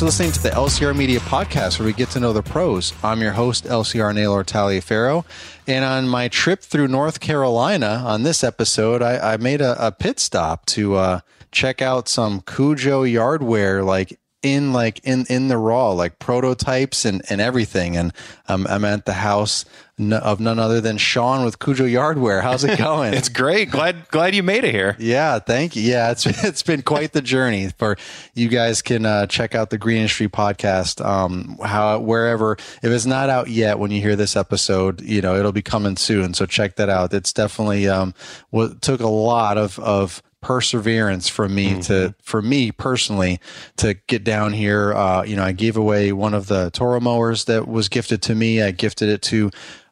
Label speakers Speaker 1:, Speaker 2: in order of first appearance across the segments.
Speaker 1: For listening to the LCR Media Podcast, where we get to know the pros. I'm your host, LCR Naylor Taliaferro. And on my trip through North Carolina, on this episode, I, I made a, a, pit stop to uh, check out some Kujo yardwear, like in like in in the raw like prototypes and and everything and um, i'm at the house of none other than shawn with kujo yardwear how's it going?
Speaker 2: It's great. Glad glad you made it here.
Speaker 1: Yeah thank you. Yeah it's it's been quite the journey for you guys can uh, check out the green industry podcast um how wherever. If it's not out yet when you hear this episode you know it'll be coming soon so check that out. It's definitely um what took a lot of of perseverance from me mm-hmm. to for me personally to get down here. Uh, you know i gave away one of the toro mowers that was gifted to me. I gifted it to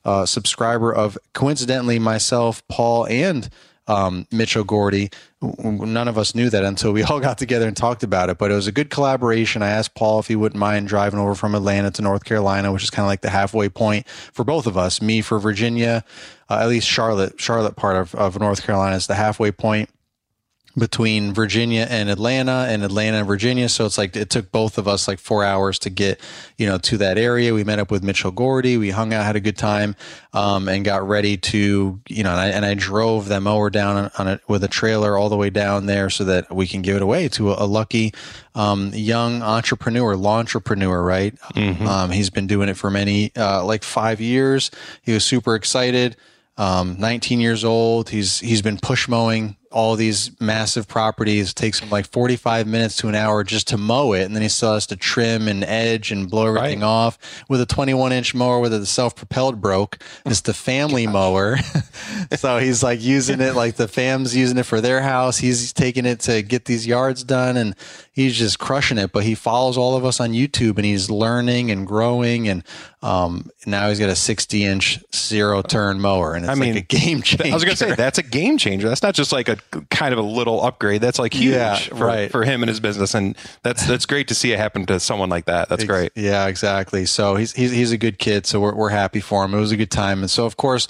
Speaker 1: a subscriber of coincidentally myself paul and um, Mitchell Gordy. None of us knew that until we all got together and talked about it. But it was a good collaboration. I asked Paul if he wouldn't mind driving over from Atlanta to North Carolina, which is kind of like the halfway point for both of us. Me for Virginia, uh, at least Charlotte. Charlotte part of, of North Carolina is the halfway point between Virginia and Atlanta and Atlanta and Virginia. So it's like it took both of us like four hours to get, you know, to that area. We met up with Mitchell Gordy. We hung out, had a good time, um, and got ready to, you know, and I, and I drove that mower down on, on it with a trailer all the way down there so that we can give it away to a, a lucky um, young entrepreneur, law entrepreneur, right? Mm-hmm. Um, he's been doing it for many, uh, like five years. He was super excited. Um, 19 years old. He's he's been push mowing all these massive properties. It takes him like 45 minutes to an hour just to mow it. And then he still has to trim and edge and blow everything right. off with a 21 inch mower where the self propelled broke. It's the family mower. so he's like using it like the fam's using it for their house. He's taking it to get these yards done and he's just crushing it. But he follows all of us on YouTube and he's learning and growing. And um, now he's got a 60 inch zero turn mower and it's I mean, like a game changer.
Speaker 2: I was going to say, that's a game changer. That's not just like a kind of a little upgrade. That's like huge yeah, for, right. for him and his business, and that's that's great to see it happen to someone like that. That's great.
Speaker 1: Yeah, exactly. So he's he's he's a good kid. So we're we're happy for him. It was a good time, and so of course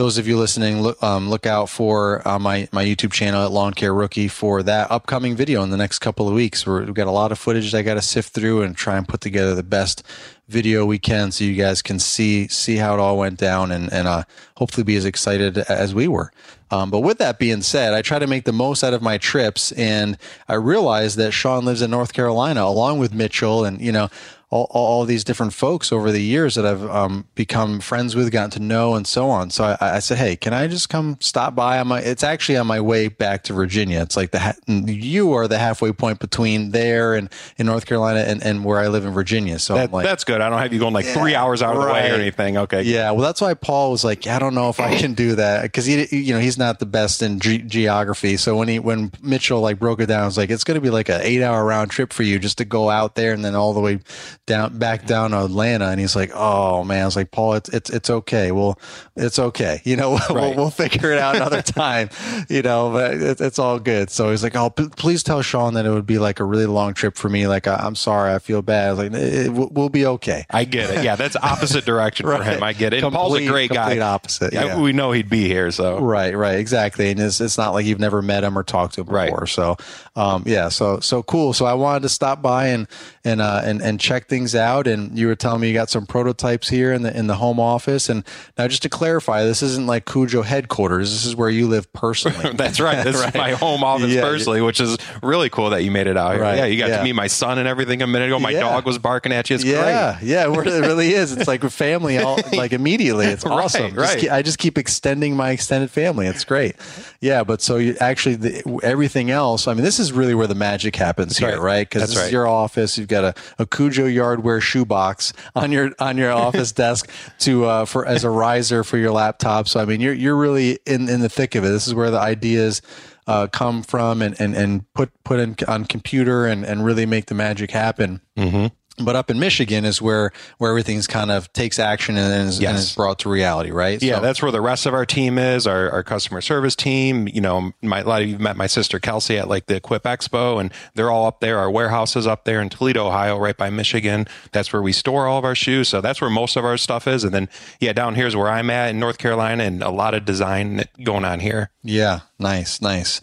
Speaker 1: those of you listening, look, um, look out for uh, my my YouTube channel at Lawn Care Rookie for that upcoming video in the next couple of weeks. we have got a lot of footage I got to sift through and try and put together the best video we can, so you guys can see see how it all went down and and uh, hopefully be as excited as we were. Um, but with that being said, I try to make the most out of my trips, and I realized that Shawn lives in North Carolina along with Mitchell, and you know all, all these different folks over the years that I've um, become friends with, gotten to know, and so on. So I, I, said, "Hey, can I just come stop by on my? It's actually on my way back to Virginia. It's like the ha- you are the halfway point between there and in North Carolina and, and where I live in Virginia. So
Speaker 2: that,
Speaker 1: like,
Speaker 2: that's good. I don't have you going like three hours out of right. the way or anything. Okay.
Speaker 1: Yeah. Well, that's why Paul was like, I don't know if I can do that because he, you know, he's not the best in ge- geography. So when he when Mitchell like broke it down, I was like, it's going to be like an eight hour round trip for you just to go out there and then all the way down back down Atlanta, and he's like, "Oh man," I was like, "Paul, it's it's it's okay. Well, it's okay. You know, right. we'll, we'll figure it out another time. You know, but it, it's all good." So he's like, "Oh, p- please tell Shawn that it would be like a really long trip for me. Like, I, am sorry, I feel bad." I was like, it, "We'll be okay."
Speaker 2: I get it. Yeah, that's opposite direction right. for him. I get it. Complete, Paul's a great guy.
Speaker 1: Opposite. Yeah.
Speaker 2: we know he'd be here. So
Speaker 1: right, right, exactly. And it's it's not like you've never met him or talked to him before. Right. So, um, yeah, so so cool. So I wanted to stop by and and uh, and and check things out. And you were telling me you got some prototypes here in the in the home office. And now, just to clarify, this isn't like Kujo headquarters. This is where you live personally.
Speaker 2: That's right. This right. is my home office yeah, personally, which is really cool that you made it out here. Right. Yeah, you got yeah. to meet my son and everything a minute ago. My yeah. dog was barking at you. It's
Speaker 1: yeah,
Speaker 2: great.
Speaker 1: yeah, it really is. It's like family, all like immediately. It's awesome.
Speaker 2: right,
Speaker 1: just, I just keep extending my extended family. It's great. Yeah, but so you actually the, everything else. I mean, this is really where the magic happens That's here, right? Because this right. is your office. You've got a, a Kujo Yardwear shoebox on your on your office desk to uh, for as a riser for your laptop. So I mean, you're you're really in in the thick of it. This is where the ideas. Uh, come from and, and, and put put in on computer and, and really make the magic happen. Mm-hmm but up in Michigan is where where everything's kind of takes action and is, yes. and is brought to reality, right?
Speaker 2: Yeah, so, that's where the rest of our team is. Our, our customer service team. You know, my, a lot of you met my sister Kelsey at like the Equip Expo, and they're all up there. Our warehouse is up there in Toledo, Ohio, right by Michigan. That's where we store all of our shoes. So that's where most of our stuff is. And then yeah, down here is where I'm at in North Carolina, and a lot of design going on here.
Speaker 1: Yeah, nice, nice.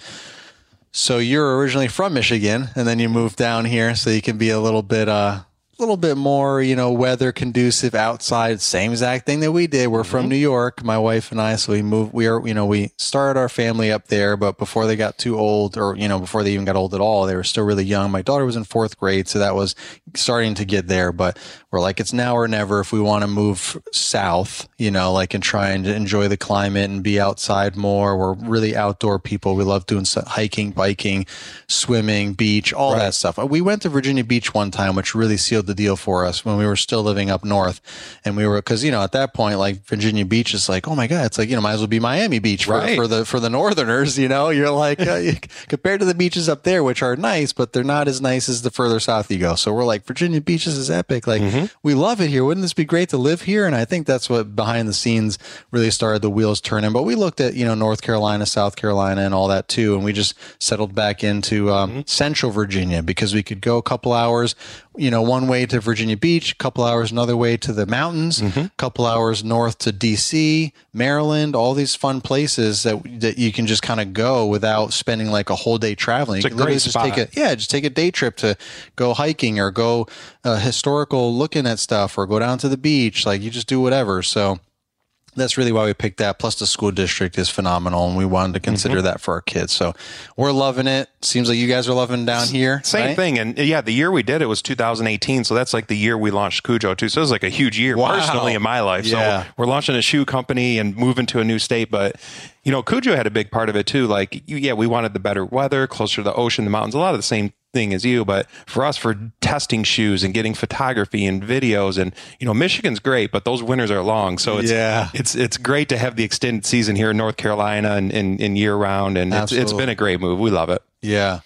Speaker 1: So you're originally from Michigan, and then you moved down here, so you can be a little bit uh, little bit more, you know, weather conducive outside. Same exact thing that we did. We're mm-hmm. from New York, my wife and I. So we moved, we are, you know, we started our family up there, but before they got too old or, you know, before they even got old at all, they were still really young. My daughter was in fourth grade. So that was starting to get there, but we're like, it's now or never if we want to move south, you know, like and try and enjoy the climate and be outside more. We're really outdoor people. We love doing hiking, biking, swimming, beach, all right. that stuff. We went to Virginia Beach one time, which really sealed the deal for us when we were still living up north. And we were, cause you know, at that point, like Virginia Beach is like, oh my God, it's like, you know, might as well be Miami Beach for, right. for the, for the Northerners, you know, you're like, uh, compared to the beaches up there, which are nice, but they're not as nice as the further south you go. So we're like, Virginia Beaches is epic. Like mm-hmm. we love it here. Wouldn't this be great to live here? And I think that's what behind the scenes really started the wheels turning. But we looked at, you know, North Carolina, South Carolina and all that too. And we just settled back into um, mm-hmm. central Virginia because we could go a couple hours you know, one way to Virginia Beach, a couple hours another way to the mountains, a mm-hmm. couple hours north to DC, Maryland, all these fun places that that you can just kind of go without spending like a whole day traveling.
Speaker 2: It's
Speaker 1: you
Speaker 2: literally
Speaker 1: just
Speaker 2: spot.
Speaker 1: take a yeah, just take a day trip to go hiking or go uh, historical looking at stuff or go down to the beach. Like you just do whatever. So that's really why we picked that. Plus, the school district is phenomenal, and we wanted to consider mm-hmm. that for our kids. So we're loving it. Seems like you guys are loving down here.
Speaker 2: Same
Speaker 1: right?
Speaker 2: thing, and yeah, the year we did it was 2018, so that's like the year we launched Kujo too. So it was like a huge year wow. personally in my life. Yeah. So we're launching a shoe company and moving to a new state, but you know, Kujo had a big part of it too. Like, yeah, we wanted the better weather, closer to the ocean, the mountains, a lot of the same thing as you, but for us, for testing shoes and getting photography and videos, and you know, Michigan's great, but those winters are long, so it's yeah. it's it's great to have the extended season here in North Carolina and in year round, and it's, it's been a great move. We love it.
Speaker 1: Yeah.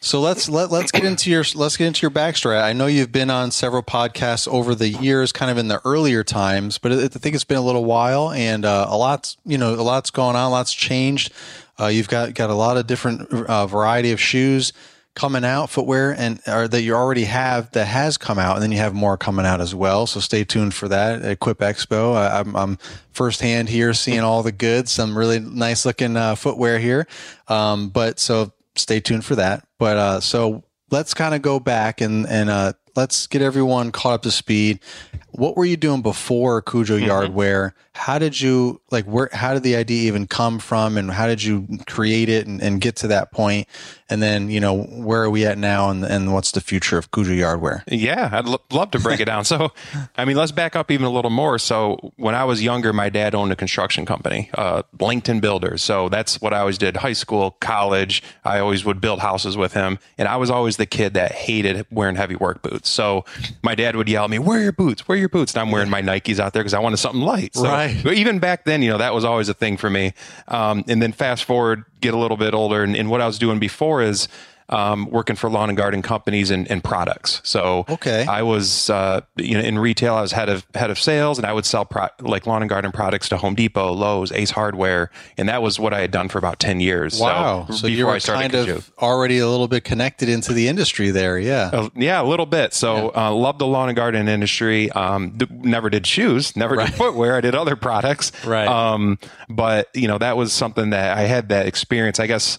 Speaker 1: So let's let let's get into your let's get into your backstory. I know you've been on several podcasts over the years, kind of in the earlier times, but I think it's been a little while, and uh, a lot's you know a lot's going on, a lot's changed. Uh, you've got got a lot of different uh, variety of shoes coming out, footwear, and or that you already have that has come out, and then you have more coming out as well. So stay tuned for that at Equip Expo. I, am I'm firsthand here seeing all the goods, some really nice looking uh, footwear here. Um, but so stay tuned for that. But uh, so let's kind of go back and and uh, let's get everyone caught up to speed. What were you doing before Kujo mm-hmm. Yardwear? How did you like where how did the idea even come from and how did you create it and, and get to that point? And then, you know, where are we at now and, and what's the future of Kujo Yardwear?
Speaker 2: Yeah, I'd l- love to break it down. So, I mean, let's back up even a little more. So, when I was younger, my dad owned a construction company, uh, Langton Builders. So, that's what I always did high school, college. I always would build houses with him. And I was always the kid that hated wearing heavy work boots. So, my dad would yell at me, Where are your boots? Where are your boots? And I'm wearing my Nikes out there because I wanted something light. So, right. But even back then, you know, that was always a thing for me. Um, and then fast forward, get a little bit older, and, and what I was doing before is um, working for lawn and garden companies and, and products. So
Speaker 1: okay,
Speaker 2: I was uh, you know in retail. I was head of head of sales, and I would sell pro- like lawn and garden products to Home Depot, Lowe's, Ace Hardware, and that was what I had done for about ten years.
Speaker 1: Wow! So, so you were kind of already a little bit connected into the industry there. Yeah,
Speaker 2: uh, yeah, a little bit. So yeah. uh, loved the lawn and garden industry. Um, th- never did shoes, never right. did footwear. I did other products.
Speaker 1: Right.
Speaker 2: Um, but you know that was something that I had that experience. I guess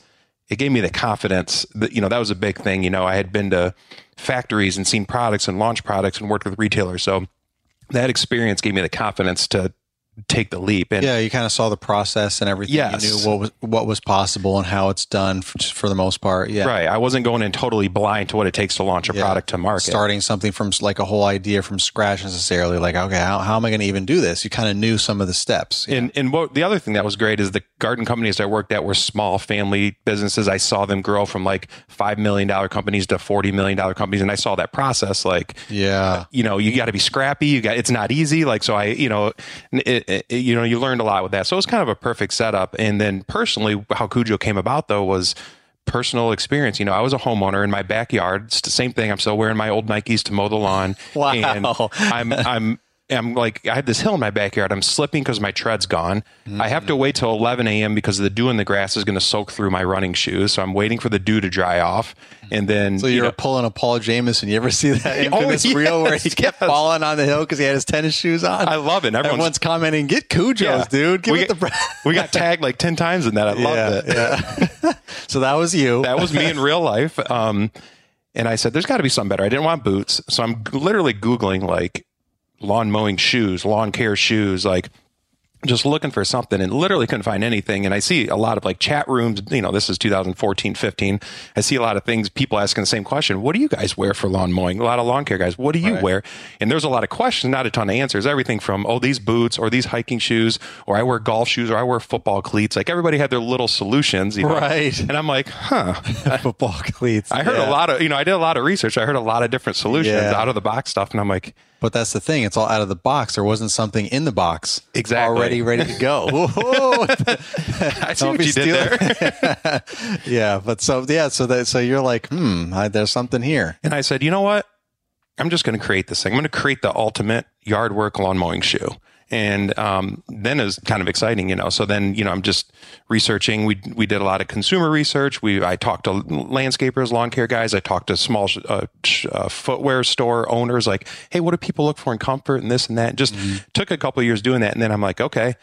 Speaker 2: it gave me the confidence that, you know, that was a big thing. You know, I had been to factories and seen products and launched products and worked with retailers. So that experience gave me the confidence to take the leap.
Speaker 1: And yeah, you kind of saw the process and everything. Yes. You knew what was what was possible and how it's done for, for, the most part. Yeah,
Speaker 2: right. I wasn't going in totally blind to what it takes to launch a yeah. product to market.
Speaker 1: Starting something from like a whole idea from scratch necessarily. Like, okay, how, how am I going to even do this? You kind of knew some of the steps.
Speaker 2: And and what the other thing that was great is the garden companies I worked at were small family businesses. I saw them grow from like five million dollar companies to forty million dollar companies, and I saw that process. Like,
Speaker 1: yeah,
Speaker 2: you know, you got to be scrappy. You got it's not easy. Like, so I, you know, it, it, you know, you learned a lot with that. So it was kind of a perfect setup. And then personally, how Kujo came about though was personal experience. You know, I was a homeowner in my backyard. It's the same thing. I'm still wearing my old Nikes to mow the lawn.
Speaker 1: Wow.
Speaker 2: And I'm I'm I'm like, I have this hill in my backyard. I'm slipping because my tread's gone. Mm-hmm. I have to wait till 11 a.m. because the dew in the grass is going to soak through my running shoes. So I'm waiting for the dew to dry off. And then.
Speaker 1: So you're you know, pulling a Paul Jameson. You ever see that infamous oh, yes, reel where he kept yes. falling on the hill because he had his tennis shoes on?
Speaker 2: I love it.
Speaker 1: Everyone's, Everyone's commenting, get Kujos, yeah. dude. Give
Speaker 2: we,
Speaker 1: the
Speaker 2: we got tagged like 10 times in that. I yeah, loved it.
Speaker 1: Yeah. so that was you.
Speaker 2: that was me in real life. Um, and I said, there's got to be something better. I didn't want boots. So I'm literally Googling like lawn mowing shoes, lawn care shoes, like just looking for something and literally couldn't find anything. And I see a lot of like chat rooms, you know, this is 2014, 15. I see a lot of things, people asking the same question. What do you guys wear for lawn mowing? A lot of lawn care guys, what do you
Speaker 1: Right.
Speaker 2: wear? And there's a lot of questions, not a ton of answers. Everything from, oh, these boots or these hiking shoes, or I wear golf shoes or I wear football cleats. Like everybody had their little solutions, you know?
Speaker 1: Right.
Speaker 2: And I'm like, huh.
Speaker 1: football cleats.
Speaker 2: I heard
Speaker 1: Yeah.
Speaker 2: a lot of, you know, I did a lot of research. I heard a lot of different solutions
Speaker 1: Yeah.
Speaker 2: out of the box stuff. And I'm like,
Speaker 1: But that's the thing; it's all out of the box. There wasn't something in the box
Speaker 2: Exactly.
Speaker 1: already ready to go.
Speaker 2: I see what you did there.
Speaker 1: yeah, but so yeah, so that so you're like, hmm, I, there's something here.
Speaker 2: And I said, you know what? I'm just going to create this thing. I'm going to create the ultimate yard work lawn mowing shoe. And um, then it was kind of exciting, you know. So then, you know, I'm just researching. We we did a lot of consumer research. We I talked to landscapers, lawn care guys. I talked to small uh, sh- uh, footwear store owners. Like, hey, what do people look for in comfort and this and that? Just took a couple of years doing that, and then I'm like, okay,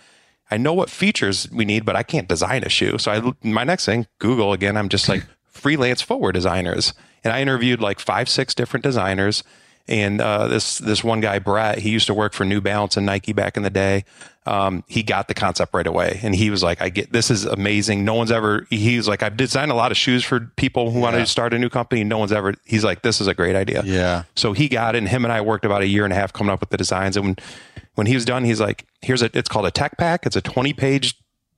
Speaker 2: I know what features we need, but I can't design a shoe. So I my next thing, Google again. I'm just like freelance footwear designers, and I interviewed like five, six different designers. And uh, this this one guy, Brett, he used to work for New Balance and Nike back in the day. Um, he got the concept right away, and he was like, "I get this is amazing. No one's ever." He was like, "I've designed a lot of shoes for people who want to start a new company. No one's ever." He's like, "This is a great idea."
Speaker 1: Yeah.
Speaker 2: So he got it, and him and I worked about a year and a half coming up with the designs. And when, when he was done, he's like, "Here's a. It's called a tech pack. It's a 20 page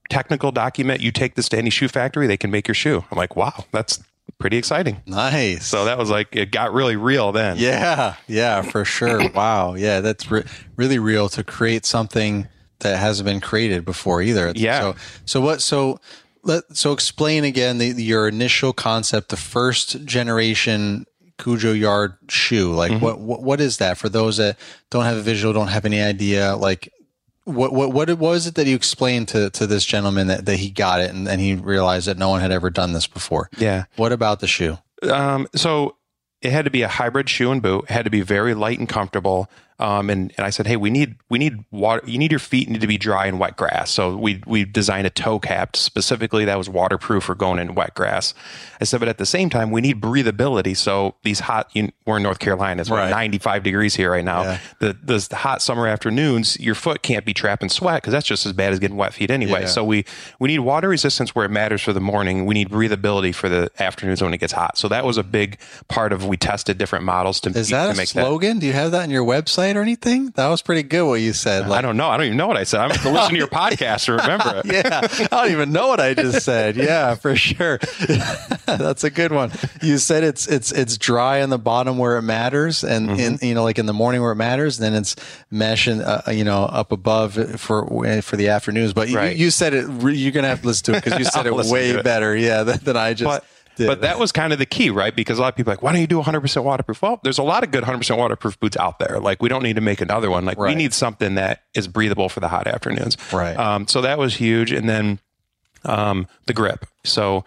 Speaker 2: technical document. You take this to any shoe factory, they can make your shoe." I'm like, "Wow, that's pretty exciting."
Speaker 1: Nice.
Speaker 2: So that was like it got really real then.
Speaker 1: Yeah, yeah, for sure. wow. Yeah, that's re- really real to create something that hasn't been created before either.
Speaker 2: Yeah.
Speaker 1: So, so what? So, let so explain again the, your initial concept, the first generation Kujo Yard shoe. Like,
Speaker 2: Mm-hmm.
Speaker 1: what, what what is that for those that don't have a visual, don't have any idea? Like, what what what was it that you explained to to this gentleman that, that he got it and, and he realized that no one had ever done this before?
Speaker 2: Yeah.
Speaker 1: What about the shoe?
Speaker 2: Um, so it had to be a hybrid shoe and boot. It had to be very light and comfortable. Um, and, and I said, hey, we need we need water. You need your feet need to be dry in wet grass. So we we designed a toe cap specifically that was waterproof for going in wet grass. I said, but at the same time, we need breathability. So these hot, you, we're in North Carolina. It's
Speaker 1: Right.
Speaker 2: 95 degrees here right now.
Speaker 1: Yeah.
Speaker 2: The, the hot summer afternoons, your foot can't be trapping sweat because that's just as bad as getting wet feet anyway.
Speaker 1: Yeah.
Speaker 2: So we we need water resistance where it matters for the morning. We need breathability for the afternoons when it gets hot. So that was a big part of we tested different models to,
Speaker 1: Is that
Speaker 2: to
Speaker 1: a
Speaker 2: make
Speaker 1: slogan? Do you have that on your website or anything? That was pretty good what you said.
Speaker 2: that. I don't know. I don't even know what I said. I'm going to listen to your podcast to remember it.
Speaker 1: yeah, I don't even know what I just said. Yeah, for sure. That's a good one. You said it's it's it's dry on the bottom where it matters, and in you know like in the morning where it matters. Then it's mesh and uh, you know up above for for the afternoons. But you,
Speaker 2: Right.
Speaker 1: you said it. You're gonna have to listen to it because you said it way
Speaker 2: it.
Speaker 1: better. Yeah, than, than I just.
Speaker 2: But
Speaker 1: did.
Speaker 2: but that was kind of the key, right? Because a lot of people are like, why don't you do 100% waterproof? Well, there's a lot of good 100% waterproof boots out there. Like we don't need to make another one. Like we need something that is breathable for the hot afternoons.
Speaker 1: Right.
Speaker 2: Um, so that was huge. And then um, the grip. So,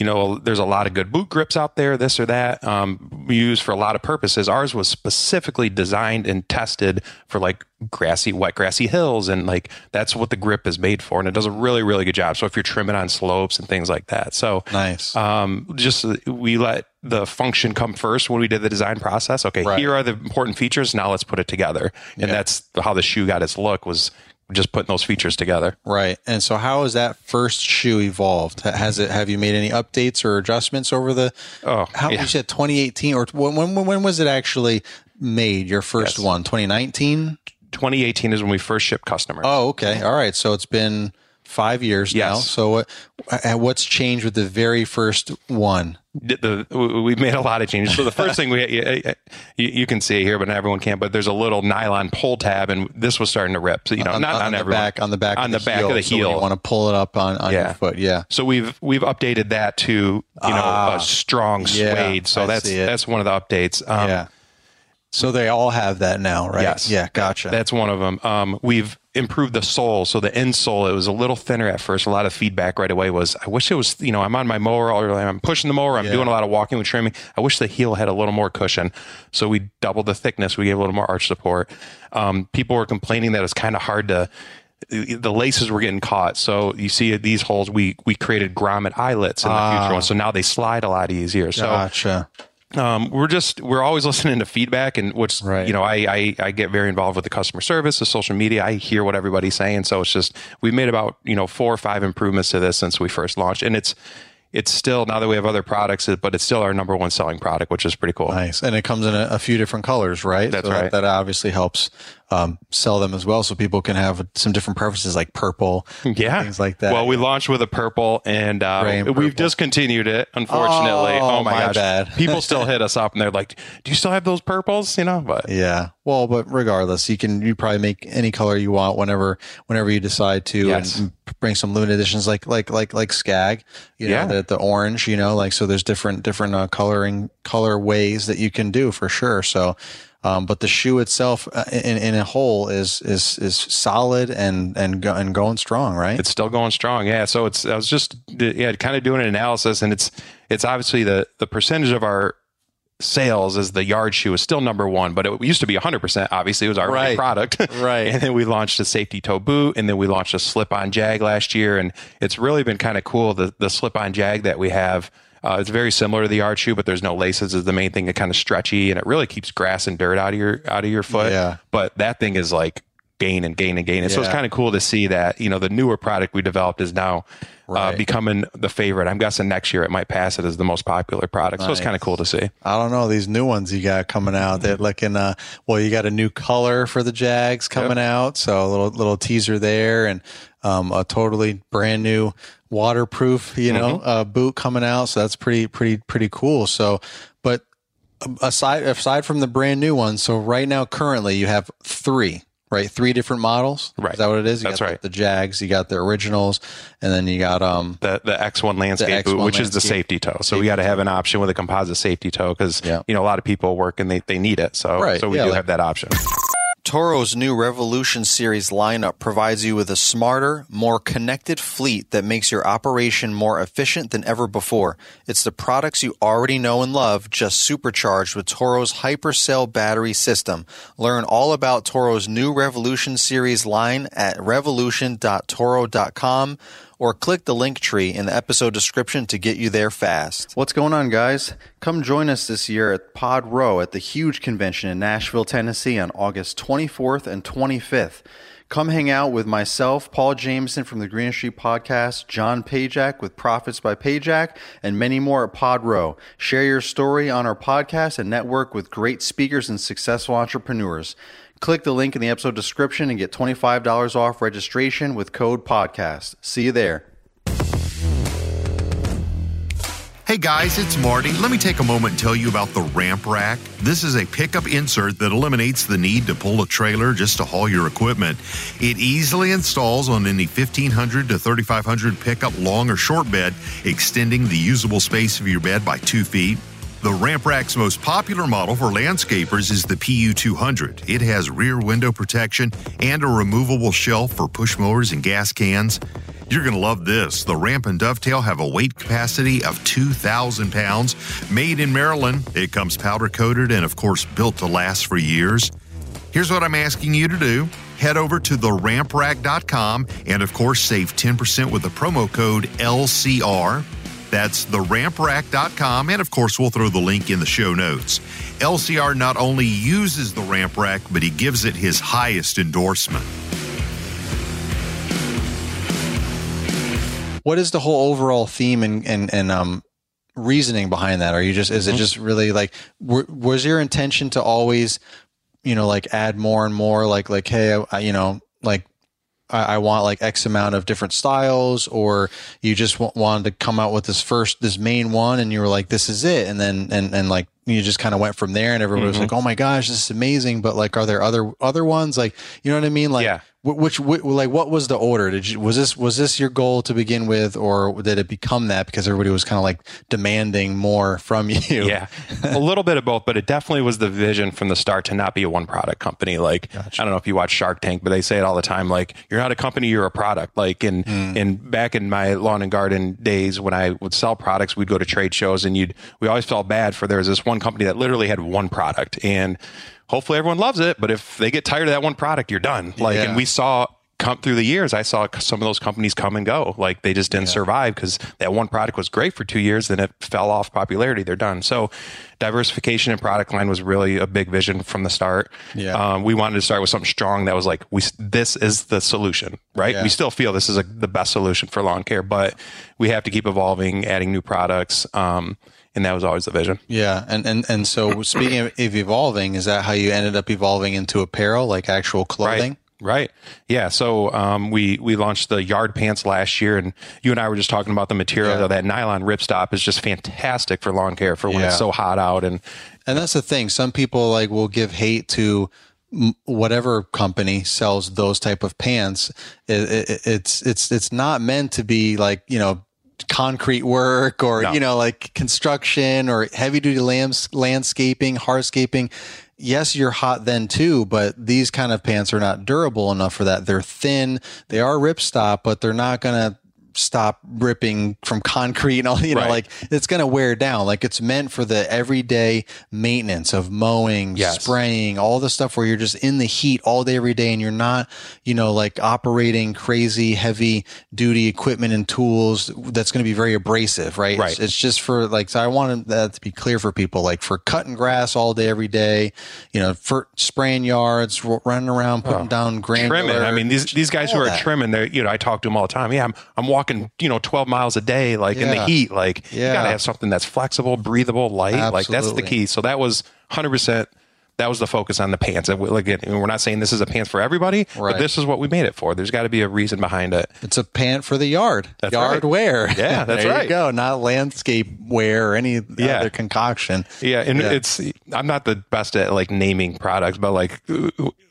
Speaker 2: you know, there's a lot of good boot grips out there, this or that. Um, we use for a lot of purposes. Ours was specifically designed and tested for like grassy, wet, grassy hills. And like that's what the grip is made for. And it does a really, really good job. So if you're trimming on slopes and things like that. So,
Speaker 1: nice.
Speaker 2: um, just we let the function come first when we did the design process. Okay,
Speaker 1: Right.
Speaker 2: here are the important features. Now let's put it together. And that's how the shoe got its look was just putting those features together.
Speaker 1: Right. And so how has that first shoe evolved? Has it have you made any updates or adjustments over the
Speaker 2: Oh,
Speaker 1: how
Speaker 2: yeah.
Speaker 1: you said 2018 or when when when was it actually made your first
Speaker 2: Yes.
Speaker 1: one? 2019?
Speaker 2: 2018 is when we first shipped customers.
Speaker 1: Oh, okay. All right. So it's been 5 years now. So what uh, what's changed with the very first one?
Speaker 2: the, the we- we've made a lot of changes. So the first thing we you, you, can see here, but not everyone can. But there's a little nylon pull tab, and this was starting to rip. So you know,
Speaker 1: on,
Speaker 2: not
Speaker 1: on
Speaker 2: on
Speaker 1: the
Speaker 2: everyone.
Speaker 1: back on the back
Speaker 2: on
Speaker 1: of
Speaker 2: the, back of the
Speaker 1: so
Speaker 2: heel.
Speaker 1: you want to pull it up on, on your foot. Yeah.
Speaker 2: So we've we've updated that to you know
Speaker 1: Ah.
Speaker 2: a strong
Speaker 1: Yeah,
Speaker 2: suede. so
Speaker 1: I
Speaker 2: that's that's one of the updates. Um,
Speaker 1: yeah. So they all have that now, right?
Speaker 2: Yes.
Speaker 1: Yeah, gotcha.
Speaker 2: That's one of them. Um, we've improved the sole. So the insole, it was a little thinner at first. A lot of feedback right away was, I wish it was, you know, I'm on my mower or I'm pushing the mower. I'm
Speaker 1: Yeah.
Speaker 2: doing a lot of walking with trimming. I wish the heel had a little more cushion. So we doubled the thickness. We gave a little more arch support. Um, people were complaining that it's kind of hard to the laces were getting caught. So you see these holes, we we created grommet eyelets in the
Speaker 1: Ah.
Speaker 2: future ones. So now they slide a lot easier. So
Speaker 1: Gotcha.
Speaker 2: Um, we're just we're always listening to feedback and what's
Speaker 1: Right.
Speaker 2: you know I, I I get very involved with the customer service, the social media. I hear what everybody's saying, so it's just we've made about you know four or five improvements to this since we first launched, and it's it's still now that we have other products, but it's still our number one selling product, which is pretty cool.
Speaker 1: Nice. And it comes in a, a few different colors, right?
Speaker 2: That's
Speaker 1: So that-
Speaker 2: right.
Speaker 1: That, obviously helps um, sell them as well. So people can have some different preferences like purple,
Speaker 2: Yeah,
Speaker 1: things like that.
Speaker 2: Well, we launched with a purple, and, uh,
Speaker 1: purple.
Speaker 2: we've discontinued it. Unfortunately,
Speaker 1: Oh,
Speaker 2: oh, my,
Speaker 1: my
Speaker 2: gosh,
Speaker 1: bad.
Speaker 2: people still hit us up, and they're like, "Do you still have those purples?" You know, but
Speaker 1: Yeah. Well, but regardless, you can you probably make any color you want whenever whenever you decide to
Speaker 2: Yes.
Speaker 1: and bring some limited editions like like like like Skag, you know,
Speaker 2: Yeah.
Speaker 1: the the orange, you know, like so there's different different uh, coloring color ways that you can do for sure. So um, but the shoe itself uh, in, in a whole is is is solid and and go, and going strong, right?
Speaker 2: it's still going strong. Yeah. So it's I was just yeah, kind of doing an analysis, and it's it's obviously the the percentage of our sales as the yard shoe is still number one, but it used to be 100%. Obviously, it was our
Speaker 1: Right.
Speaker 2: product.
Speaker 1: Right.
Speaker 2: and then we launched a safety toe boot, and then we launched a slip on jag last year. And it's really been kind of cool. The, the slip on jag that we have, uh, it's very similar to the yard shoe, but there's no laces is the main thing. It's kind of stretchy and it really keeps grass and dirt out of your, out of your foot.
Speaker 1: Yeah.
Speaker 2: But that thing is like, gain and gain and gain. And so it's kind of cool to see that, you know, the newer product we developed is now uh, becoming the favorite. I'm guessing next year it might pass it as the most popular product. So it's kind of cool to see.
Speaker 1: I don't know these new ones you got coming out. They're looking uh well, you got a new color for the Jags coming out, so a little little teaser there, and um, a totally brand new waterproof, you know,
Speaker 2: Mm-hmm.
Speaker 1: uh, boot coming out. So that's pretty pretty pretty cool. So, but um, aside aside from the brand new ones, so right now currently you have three. Right, three different models.
Speaker 2: Right.
Speaker 1: is that what it is? You
Speaker 2: That's
Speaker 1: got the-
Speaker 2: right.
Speaker 1: The, Jags, you got the originals, and then you got um.
Speaker 2: The the X1 landscape
Speaker 1: X1
Speaker 2: boot, which is the safety toe. So we got to have an option with a composite safety toe because
Speaker 1: Yeah.
Speaker 2: you know a lot of people work and they, they need it. So
Speaker 1: Right,
Speaker 2: so we
Speaker 1: yeah,
Speaker 2: do
Speaker 1: like-
Speaker 2: have that option.
Speaker 1: Toro's new Revolution Series lineup provides you with a smarter, more connected fleet that makes your operation more efficient than ever before. It's the products you already know and love, just supercharged with Toro's Hypercell battery system. Learn all about Toro's new Revolution Series line at revolution.toro.com or click the link tree in the episode description to get you there fast. What's going on, guys? Come join us this year at Pod Row at the huge convention in Nashville, Tennessee on August 24th and 25th. Come hang out with myself, Paul Jameson from the Green Street Podcast, John Pajak with Profits by Pajak, and many more at Pod Row. Share your story on our podcast and network with great speakers and successful entrepreneurs. Click the link in the episode description and get $25 off registration with code podcast. See you there.
Speaker 3: Hey guys, it's Marty. Let me take a moment and tell you about the Ramp Rack. This is a pickup insert that eliminates the need to pull a trailer just to haul your equipment. It easily installs on any 1500 to 3500 pickup long or short bed, extending the usable space of your bed by two feet. The Ramp Rack's most popular model for landscapers is the PU200. It has rear window protection and a removable shelf for push mowers and gas cans. You're going to love this. The Ramp and Dovetail have a weight capacity of 2,000 pounds. Made in Maryland, it comes powder coated and, of course, built to last for years. Here's what I'm asking you to do head over to theramprack.com and, of course, save 10% with the promo code LCR. That's theramprack.com, and of course, we'll throw the link in the show notes. LCR not only uses the ramp rack, but he gives it his highest endorsement.
Speaker 1: what is the whole overall theme and and, and um reasoning behind that are you just is it just really like w- was your intention to always you know like add more and more like like hey I, I- you know like I, I want like X amount of different styles, or you just w- wanted to come out with this first, this main one, and you were like, this is it, and then and and like you just kind of went from there, and everybody was like, mm-hmm. oh my gosh, this is amazing, but like, are there other other ones? Like, you know what I mean? Like,
Speaker 2: Yeah.
Speaker 1: wh- which, like what was the order? Did you was this was this your goal to begin with, or did it become that because everybody was kind of like demanding more from you?
Speaker 2: Yeah, a little bit of both, but it definitely was the vision from the start to not be a one product company. Like I don't know if you watch Shark Tank, but they say it all the time. Like you're not a company, you're a product. Like in mm. in back in my lawn and garden days when I would sell products, we'd go to trade shows and you'd we always felt bad for there was this one company that literally had one product and hopefully everyone loves it, but if they get tired of that one product, you're done. Like
Speaker 1: Yeah.
Speaker 2: and we saw come through the years, I saw some of those companies come and go. Like they just didn't yeah. survive because that one product was great for two years, then it fell off popularity. They're done. So diversification and product line was really a big vision from the start. Yeah. Um, we wanted to start with something strong that was like, we, this is the solution, right? Yeah. We still feel this is a, the best solution for lawn care, but we have to keep evolving, adding new products. Um, and that was always the vision.
Speaker 1: Yeah, and and and so speaking of evolving, is that how you ended up evolving into apparel, like actual clothing?
Speaker 2: Right. Right. Yeah. So um, we we launched the yard pants last year, and you and I were just talking about the material. Yeah. That nylon ripstop is just fantastic for lawn care for when yeah. it's so hot out. And
Speaker 1: and that's the thing. Some people like will give hate to whatever company sells those type of pants. It, it, it's it's it's not meant to be like you know concrete work or no. you know like construction or heavy duty lands, landscaping hardscaping yes, you're hot then too, but these kind of pants are not durable enough for that. They're thin. They are ripstop, but they're not going to stop ripping from concrete and all, you know, right. like it's going to wear down. Like it's meant for the everyday maintenance of mowing, yes. spraying, all the stuff where you're just in the heat all day, every day. And you're not, you know, like operating crazy heavy duty equipment and tools that's going to be very abrasive, right?
Speaker 2: Right.
Speaker 1: It's, it's just for like, so I wanted that to be clear for people, like for cutting grass all day, every day, you know, for spraying yards, running around, putting oh, down granular.
Speaker 2: Trimming. I mean, these, these guys who are that. trimming, they're, you know, I talk to them all the time. Yeah, I'm, I'm walking walking, you know, 12 miles a day, like yeah. in the heat, like yeah. you got to have something that's flexible, breathable, light. Absolutely. Like that's the key. So that was 100% that was the focus on the pants. Again, we're not saying this is a pants for everybody, right. but this is what we made it for. There's got to be a reason behind it.
Speaker 1: It's a pant for the yard. That's yard right. wear.
Speaker 2: Yeah, that's
Speaker 1: there
Speaker 2: right.
Speaker 1: You go. Not landscape wear or any yeah. other concoction.
Speaker 2: Yeah, and yeah. it's I'm not the best at like naming products, but like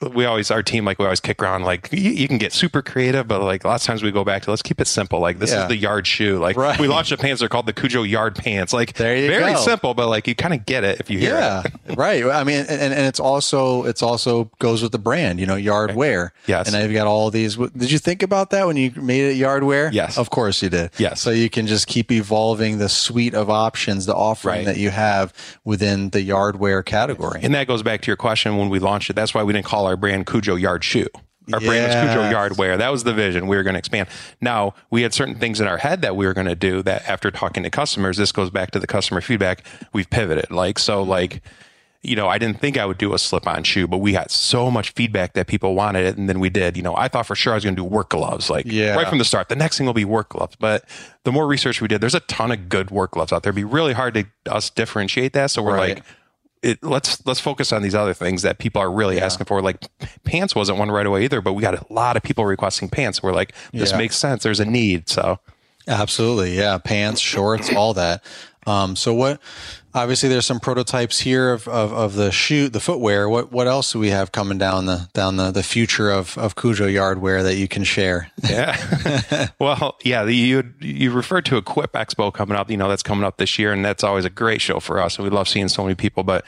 Speaker 2: we always our team like we always kick around like you, you can get super creative, but like lots of times we go back to let's keep it simple. Like this yeah. is the yard shoe. Like right. we launched the pants. They're called the Kujo Yard Pants. Like there very go. simple, but like you kind of get it if you hear
Speaker 1: yeah,
Speaker 2: it.
Speaker 1: right. I mean, and, and it's also it's also goes with the brand, you know, Yardwear.
Speaker 2: Yes.
Speaker 1: And I've got all these. Did you think about that when you made it Yardwear?
Speaker 2: Yes.
Speaker 1: Of course you did.
Speaker 2: Yes.
Speaker 1: So you can just keep evolving the suite of options, the offering right. that you have within the Yardwear category.
Speaker 2: And that goes back to your question when we launched it. That's why we didn't call our brand Kujo Yard Shoe. Our brand was Kujo Yardwear. That was the vision. We were going to expand. Now, we had certain things in our head that we were going to do that after talking to customers, this goes back to the customer feedback. We've pivoted. Like, so like, you know, I didn't think I would do a slip on shoe, but we got so much feedback that people wanted it. And then we did, you know, I thought for sure I was going to do work gloves, like yeah. right from the start. The next thing will be work gloves. But the more research we did, there's a ton of good work gloves out there. It'd be really hard to us differentiate that. So we're right. like, it, let's let's focus on these other things that people are really yeah. asking for. Like pants wasn't one right away either, but we got a lot of people requesting pants. We're like, this yeah. makes sense. There's a need. So
Speaker 1: absolutely, yeah, pants, shorts, all that. Um, so what? Obviously, there's some prototypes here of, of, of, the shoe, the footwear. What what else do we have coming down the down the, the future of, of Kujo Yardwear that you can share?
Speaker 2: Yeah, well, yeah, the, you you referred to Equip Expo coming up. You know that's coming up this year, and that's always a great show for us. And we love seeing so many people. But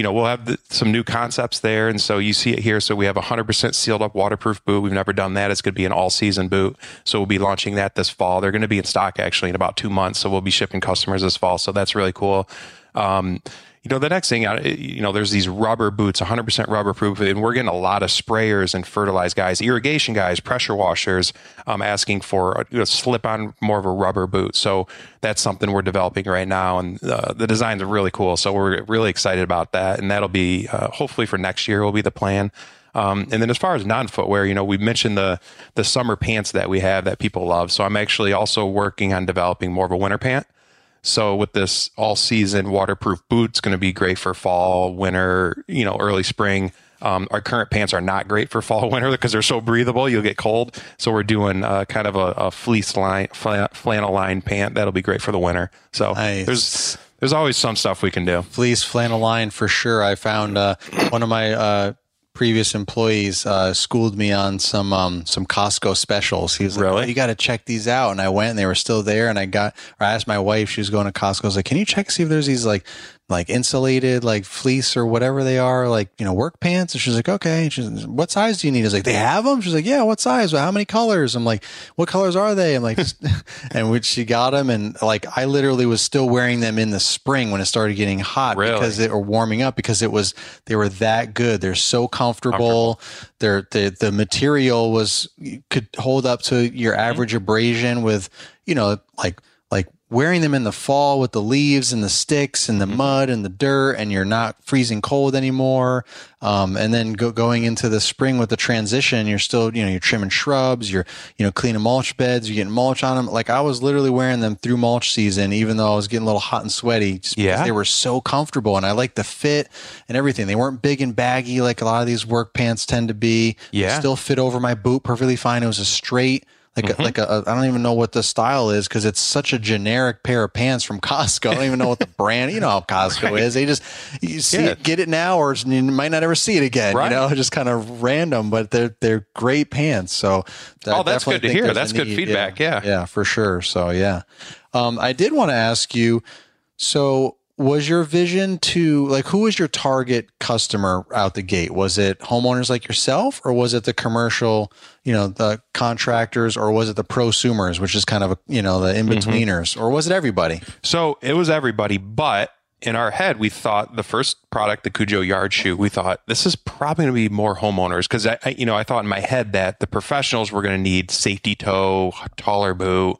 Speaker 2: you know, we'll have the, some new concepts there. And so you see it here. So we have a 100% sealed up waterproof boot. We've never done that. It's going to be an all season boot. So we'll be launching that this fall. They're going to be in stock actually in about two months. So we'll be shipping customers this fall. So that's really cool. Um, you know, the next thing, uh, you know, there's these rubber boots, 100% rubber proof, and we're getting a lot of sprayers and fertilize guys, irrigation guys, pressure washers, um, asking for a you know, slip on more of a rubber boot. So that's something we're developing right now, and uh, the designs are really cool. So we're really excited about that, and that'll be uh, hopefully for next year will be the plan. Um, and then as far as non footwear, you know, we mentioned the the summer pants that we have that people love. So I'm actually also working on developing more of a winter pant. So with this all season waterproof boot, it's going to be great for fall, winter, you know, early spring. Um, our current pants are not great for fall, winter because they're so breathable. You'll get cold. So we're doing uh, kind of a, a fleece line, flannel line pant that'll be great for the winter. So nice. there's there's always some stuff we can do.
Speaker 1: Fleece flannel line for sure. I found uh, one of my uh, previous employees uh, schooled me on some um, some Costco specials. He was like, really? Oh, "You got to check these out." And I went, and they were still there. And I got, or I asked my wife, she was going to Costco. I was like, "Can you check see if there's these like like insulated, like fleece or whatever they are, like, you know, work pants. And she's like, okay. And she's what size do you need? Is like, they have them. She's like, yeah, what size? Well, How many colors? I'm like, what colors are they? I'm like, and when she got them and like, I literally was still wearing them in the spring when it started getting hot
Speaker 2: Really?
Speaker 1: because they were warming up because it was, they were that good. They're so comfortable. They're, the, the material was, could hold up to your mm-hmm. average abrasion with, you know, like, like wearing them in the fall with the leaves and the sticks and the mud and the dirt and you're not freezing cold anymore. Um, and then go, going into the spring with the transition you're still you know you're trimming shrubs you're you know cleaning mulch beds you're getting mulch on them like i was literally wearing them through mulch season even though i was getting a little hot and sweaty just because
Speaker 2: Yeah.
Speaker 1: they were so comfortable and i like the fit and everything. They weren't big and baggy like a lot of these work pants tend to be. They
Speaker 2: Yeah.
Speaker 1: still fit over my boot perfectly fine. It was a straight like
Speaker 2: Mm-hmm.
Speaker 1: a, like a, I don't even know what the style is because it's such a generic pair of pants from Costco. I don't even know what the brand. You know how Costco is. They just you see
Speaker 2: Yeah.
Speaker 1: it, get it now, or you might not ever see it again.
Speaker 2: Right.
Speaker 1: You know, just kind of random, but they're they're great pants. So I
Speaker 2: Oh, that's good to hear. That's good
Speaker 1: need.
Speaker 2: feedback. Yeah.
Speaker 1: yeah, for sure. So yeah, um, I did want to ask you. So was your vision to like who was your target customer out the gate? Was it homeowners like yourself, or was it the commercial, you know, the contractors, or was it the prosumers, which is kind of a you know the mm-hmm. in betweeners, or was it everybody?
Speaker 2: So it was everybody, but in our head, we thought the first product, the Kujo Yard Shoe, we thought this is probably going to be more homeowners because I, I, you know, I thought in my head that the professionals were going to need safety toe, taller boot.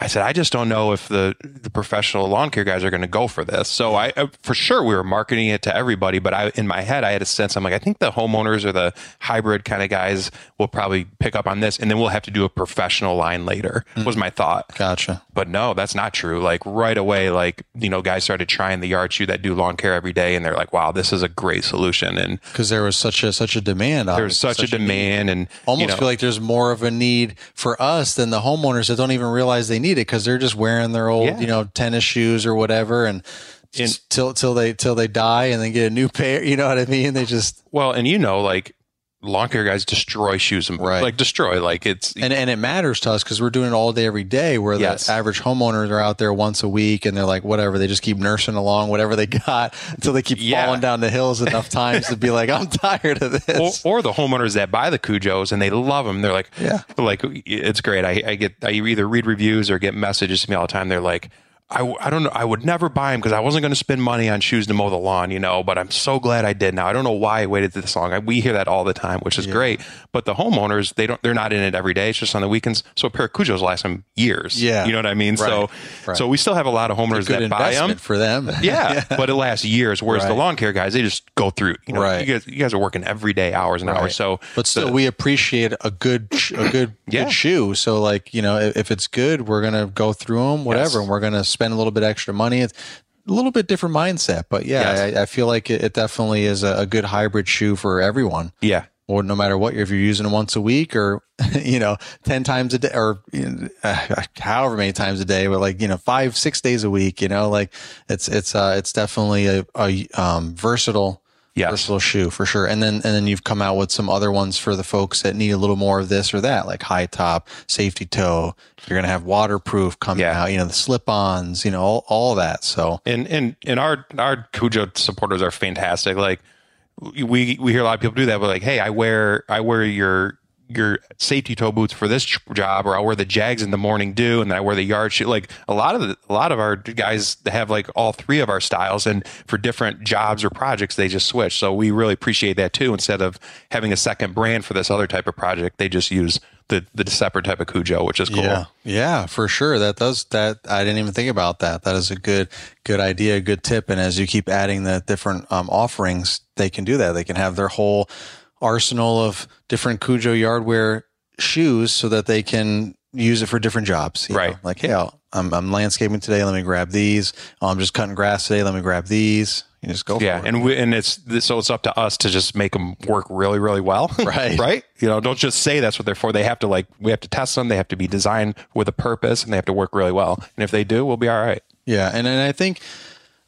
Speaker 2: I said, I just don't know if the the professional lawn care guys are going to go for this. So I, I- for sure, we were marketing it to everybody, but I, in my head, I had a sense. I'm like, I think the homeowners or the hybrid kind of guys will probably pick up on this, and then we'll have to do a professional line later. Mm. Was my thought.
Speaker 1: Gotcha.
Speaker 2: But no, that's not true. Like right away, like, you know, guys started trying the yard shoe that do lawn care every day and they're like, wow, this is a great solution. And
Speaker 1: Because there was such a such a demand.
Speaker 2: there's such, a demand and
Speaker 1: almost
Speaker 2: you know,
Speaker 1: feel like there's more of a need for us than the homeowners that don't even realize they need it because they're just wearing their old,
Speaker 2: Yeah.
Speaker 1: you know, tennis shoes or whatever, and till till they till they die and then get a new pair. You know what I mean? They just
Speaker 2: well, and you know, like lawn care guys destroy shoes and
Speaker 1: Right.
Speaker 2: like destroy, like it's,
Speaker 1: and and it matters to us because we're doing it all day every day. Where
Speaker 2: Yes.
Speaker 1: the average homeowners are out there once a week and they're like whatever. They just keep nursing along whatever they got until they keep
Speaker 2: Yeah.
Speaker 1: falling down the hills enough times to be like, I'm tired of
Speaker 2: or,
Speaker 1: this.
Speaker 2: or the homeowners that buy the Kujos and they love them. They're like,
Speaker 1: Yeah.
Speaker 2: like it's great. I, I get, I either read reviews or get messages to me all the time. They're like, I, I don't know. I would never buy them because I wasn't going to spend money on shoes to mow the lawn, you know, but I'm so glad I did now. I don't know why I waited this long. I, we hear that all the time, which is great. But the homeowners, they don't, they're not in it every day. It's just on the weekends. So a pair of Kujos last them years.
Speaker 1: Yeah.
Speaker 2: You know what I mean? So,
Speaker 1: right.
Speaker 2: so we still have a lot of homeowners that buy them.
Speaker 1: for them.
Speaker 2: Yeah, but it lasts years. Whereas the lawn care guys, they just go through. You know,
Speaker 1: Right.
Speaker 2: you guys, you guys are working every day, hours and
Speaker 1: Right.
Speaker 2: hours. So,
Speaker 1: but still,
Speaker 2: the-
Speaker 1: we appreciate a good, a good,
Speaker 2: Yeah.
Speaker 1: good shoe. So, like you know, if, if it's good, we're gonna go through them, whatever,
Speaker 2: Yes.
Speaker 1: and we're gonna spend a little bit extra money. It's a little bit different mindset, but yeah,
Speaker 2: Yes.
Speaker 1: I, I feel like it, it definitely is a, a good hybrid shoe for everyone.
Speaker 2: yeah,
Speaker 1: Or no matter what, if you're using it once a week or you know ten times a day or you know, uh, however many times a day, but like you know five, six days a week, you know, like it's it's uh, it's definitely a, a um, versatile
Speaker 2: Yes.
Speaker 1: versatile shoe for sure. And then and then you've come out with some other ones for the folks that need a little more of this or that, like high top, safety toe. You're gonna have waterproof coming
Speaker 2: Yeah.
Speaker 1: out, you know, the slip-ons, you know, all, all that. So
Speaker 2: and and and our our Kujo supporters are fantastic. Like we we hear a lot of people do that, but like, hey, I wear I wear your your safety toe boots for this job, or I'll wear the Jags in the morning dew, and I wear the yard shoe. Like a lot of the, a lot of our guys have like all three of our styles, and for different jobs or projects, they just switch. So we really appreciate that too. Instead of having a second brand for this other type of project, they just use the the separate type of Kujo, which is cool.
Speaker 1: Yeah, yeah, for sure. That does that. I didn't even think about that. That is a good, good idea, a good tip. And as you keep adding the different um, offerings, they can do that. They can have their whole arsenal of different Kujo yardwear shoes, so that they can use it for different jobs. you
Speaker 2: Right.
Speaker 1: know? Like, hey, I'll, I'm I'm landscaping today. Let me grab these. Oh, I'm just cutting grass today. Let me grab these. You just go.
Speaker 2: Yeah,
Speaker 1: for it.
Speaker 2: and we, and it's so it's up to us to just make them work really really well.
Speaker 1: Right.
Speaker 2: right. You know, don't just say that's what they're for. They have to like we have to test them. They have to be designed with a purpose, and they have to work really well. And if they do, we'll be all right.
Speaker 1: Yeah, and and I think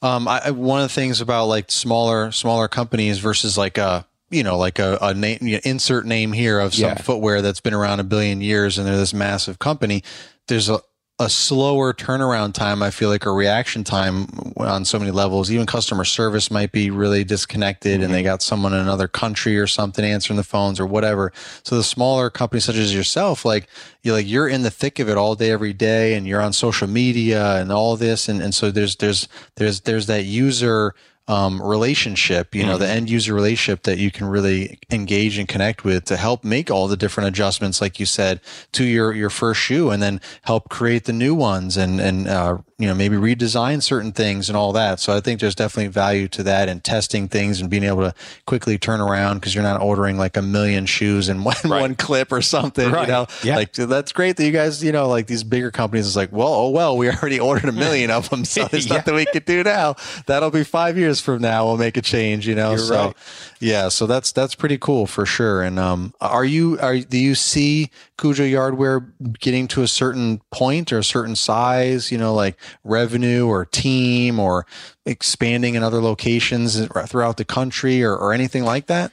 Speaker 1: um, I, I- one of the things about like smaller smaller companies versus like a you know like a, a name you know, insert name here of some
Speaker 2: Yeah.
Speaker 1: footwear that's been around a billion years and they're this massive company. There's a a slower turnaround time. I feel like a reaction time on so many levels. Even customer service might be really disconnected, and they mm-hmm. got someone in another country or something answering the phones or whatever. So the smaller companies such as yourself, like you like you're in the thick of it all day every day, and you're on social media and all this, and and so there's there's there's there's that user um, relationship, you know,
Speaker 2: Mm-hmm.
Speaker 1: the end user relationship that you can really engage and connect with to help make all the different adjustments, like you said, to your your first shoe, and then help create the new ones, and and uh, you know maybe redesign certain things and all that. So I think there's definitely value to that and testing things and being able to quickly turn around because you're not ordering like a million shoes in one
Speaker 2: Right.
Speaker 1: one clip or something.
Speaker 2: Right.
Speaker 1: You know,
Speaker 2: Yeah.
Speaker 1: like that's great that you guys, you know, like these bigger companies is like, well, oh well, we already ordered a million of them, so there's
Speaker 2: Yeah.
Speaker 1: nothing we could do now. That'll be five years from now. We'll make a change, you know.
Speaker 2: You're
Speaker 1: so,
Speaker 2: right.
Speaker 1: yeah, so that's that's pretty cool for sure. And um, are you are do you see Kujo Yardwear getting to a certain point or a certain size? You know, like revenue or team or expanding in other locations throughout the country or, or anything like that?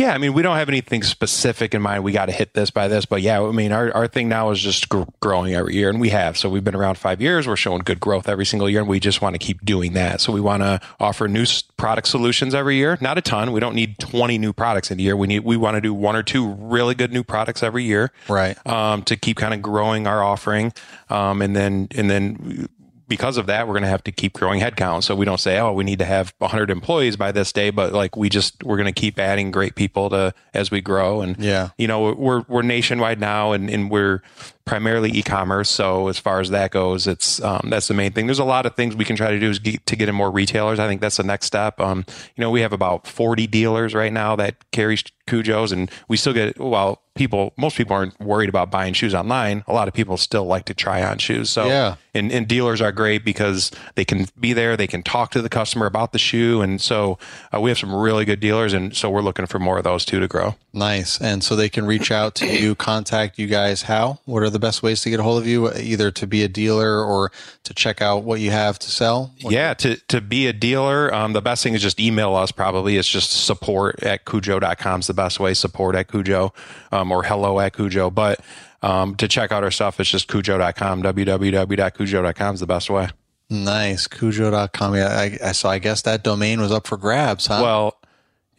Speaker 2: Yeah, I mean, we don't have anything specific in mind. We got to hit this by this, but yeah, I mean, our, our thing now is just gr- growing every year, and we have. So we've been around five years. We're showing good growth every single year, and we just want to keep doing that. So we want to offer new s- product solutions every year. Not a ton. We don't need twenty new products in a year. We need we want to do one or two really good new products every year,
Speaker 1: Right.
Speaker 2: Um, to keep kind of growing our offering, um, and then and then because of that, we're going to have to keep growing headcount. So we don't say, oh, we need to have 100 employees by this day, but like we just we're going to keep adding great people to as we grow. And
Speaker 1: Yeah.
Speaker 2: you know, we're we're nationwide now, and and we're primarily e-commerce. So as far as that goes, it's um, that's the main thing. There's a lot of things we can try to do is get, to get in more retailers. I think that's the next step. Um, you know, we have about 40 dealers right now that carry Kujo's, and we still get well. People, most people aren't worried about buying shoes online. A lot of people still like to try on shoes. So
Speaker 1: Yeah.
Speaker 2: and, and dealers are great because they can be there, they can talk to the customer about the shoe, and so uh, we have some really good dealers, and so we're looking for more of those too to grow.
Speaker 1: Nice. And so they can reach out to you, contact you guys. How? What are the best ways to get a hold of you, either to be a dealer or to check out what you have to sell?
Speaker 2: Yeah, to, to be a dealer, um, the best thing is just email us probably. It's just support at Kujo.com is the best way, support at Kujo um, or hello at Kujo. But um, to check out our stuff, it's just Kujo.com, www.kujo.com is the best way.
Speaker 1: Nice. Kujo.com. Yeah, I, I, so I guess that domain was up for grabs, huh?
Speaker 2: Well,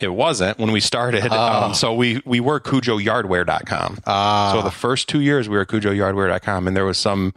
Speaker 2: it wasn't when we started. Um, so we, we were KujoYardwear.com.
Speaker 1: Ah.
Speaker 2: So the first two years we were KujoYardwear.com and there was some,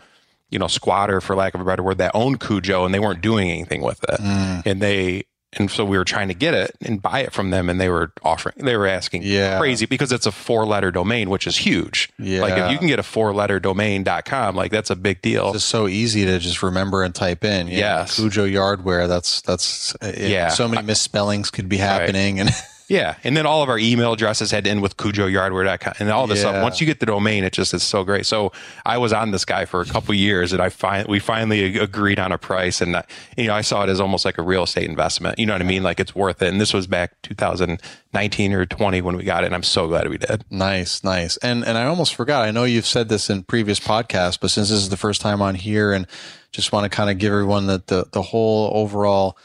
Speaker 2: you know, squatter for lack of a better word that owned Kujo and they weren't doing anything with it.
Speaker 1: Mm.
Speaker 2: And they, and so we were trying to get it and buy it from them and they were offering, they were asking
Speaker 1: Yeah.
Speaker 2: crazy because it's a four letter domain, which is huge.
Speaker 1: yeah.
Speaker 2: Like if you can get a four letter domain.com, like that's a big deal.
Speaker 1: it's just so easy to just remember and type in. Yeah,
Speaker 2: Yes.
Speaker 1: Kujo Yardwear. That's, that's, it,
Speaker 2: Yeah.
Speaker 1: So many misspellings could be happening. And
Speaker 2: Yeah, and then all of our email addresses had to end with KujoYardwear.com and all this
Speaker 1: Yeah.
Speaker 2: stuff. Once you get the domain, it just is so great. So I was on this guy for a couple years, and I find we finally agreed on a price, and I, you know I saw it as almost like a real estate investment. You know what I mean? Like it's worth it. And this was back 2019 or 20 when we got it, and I'm so glad we did.
Speaker 1: Nice, nice. And and I almost forgot. I know you've said this in previous podcasts, but since this is the first time on here and just want to kind of give everyone the the, the whole overall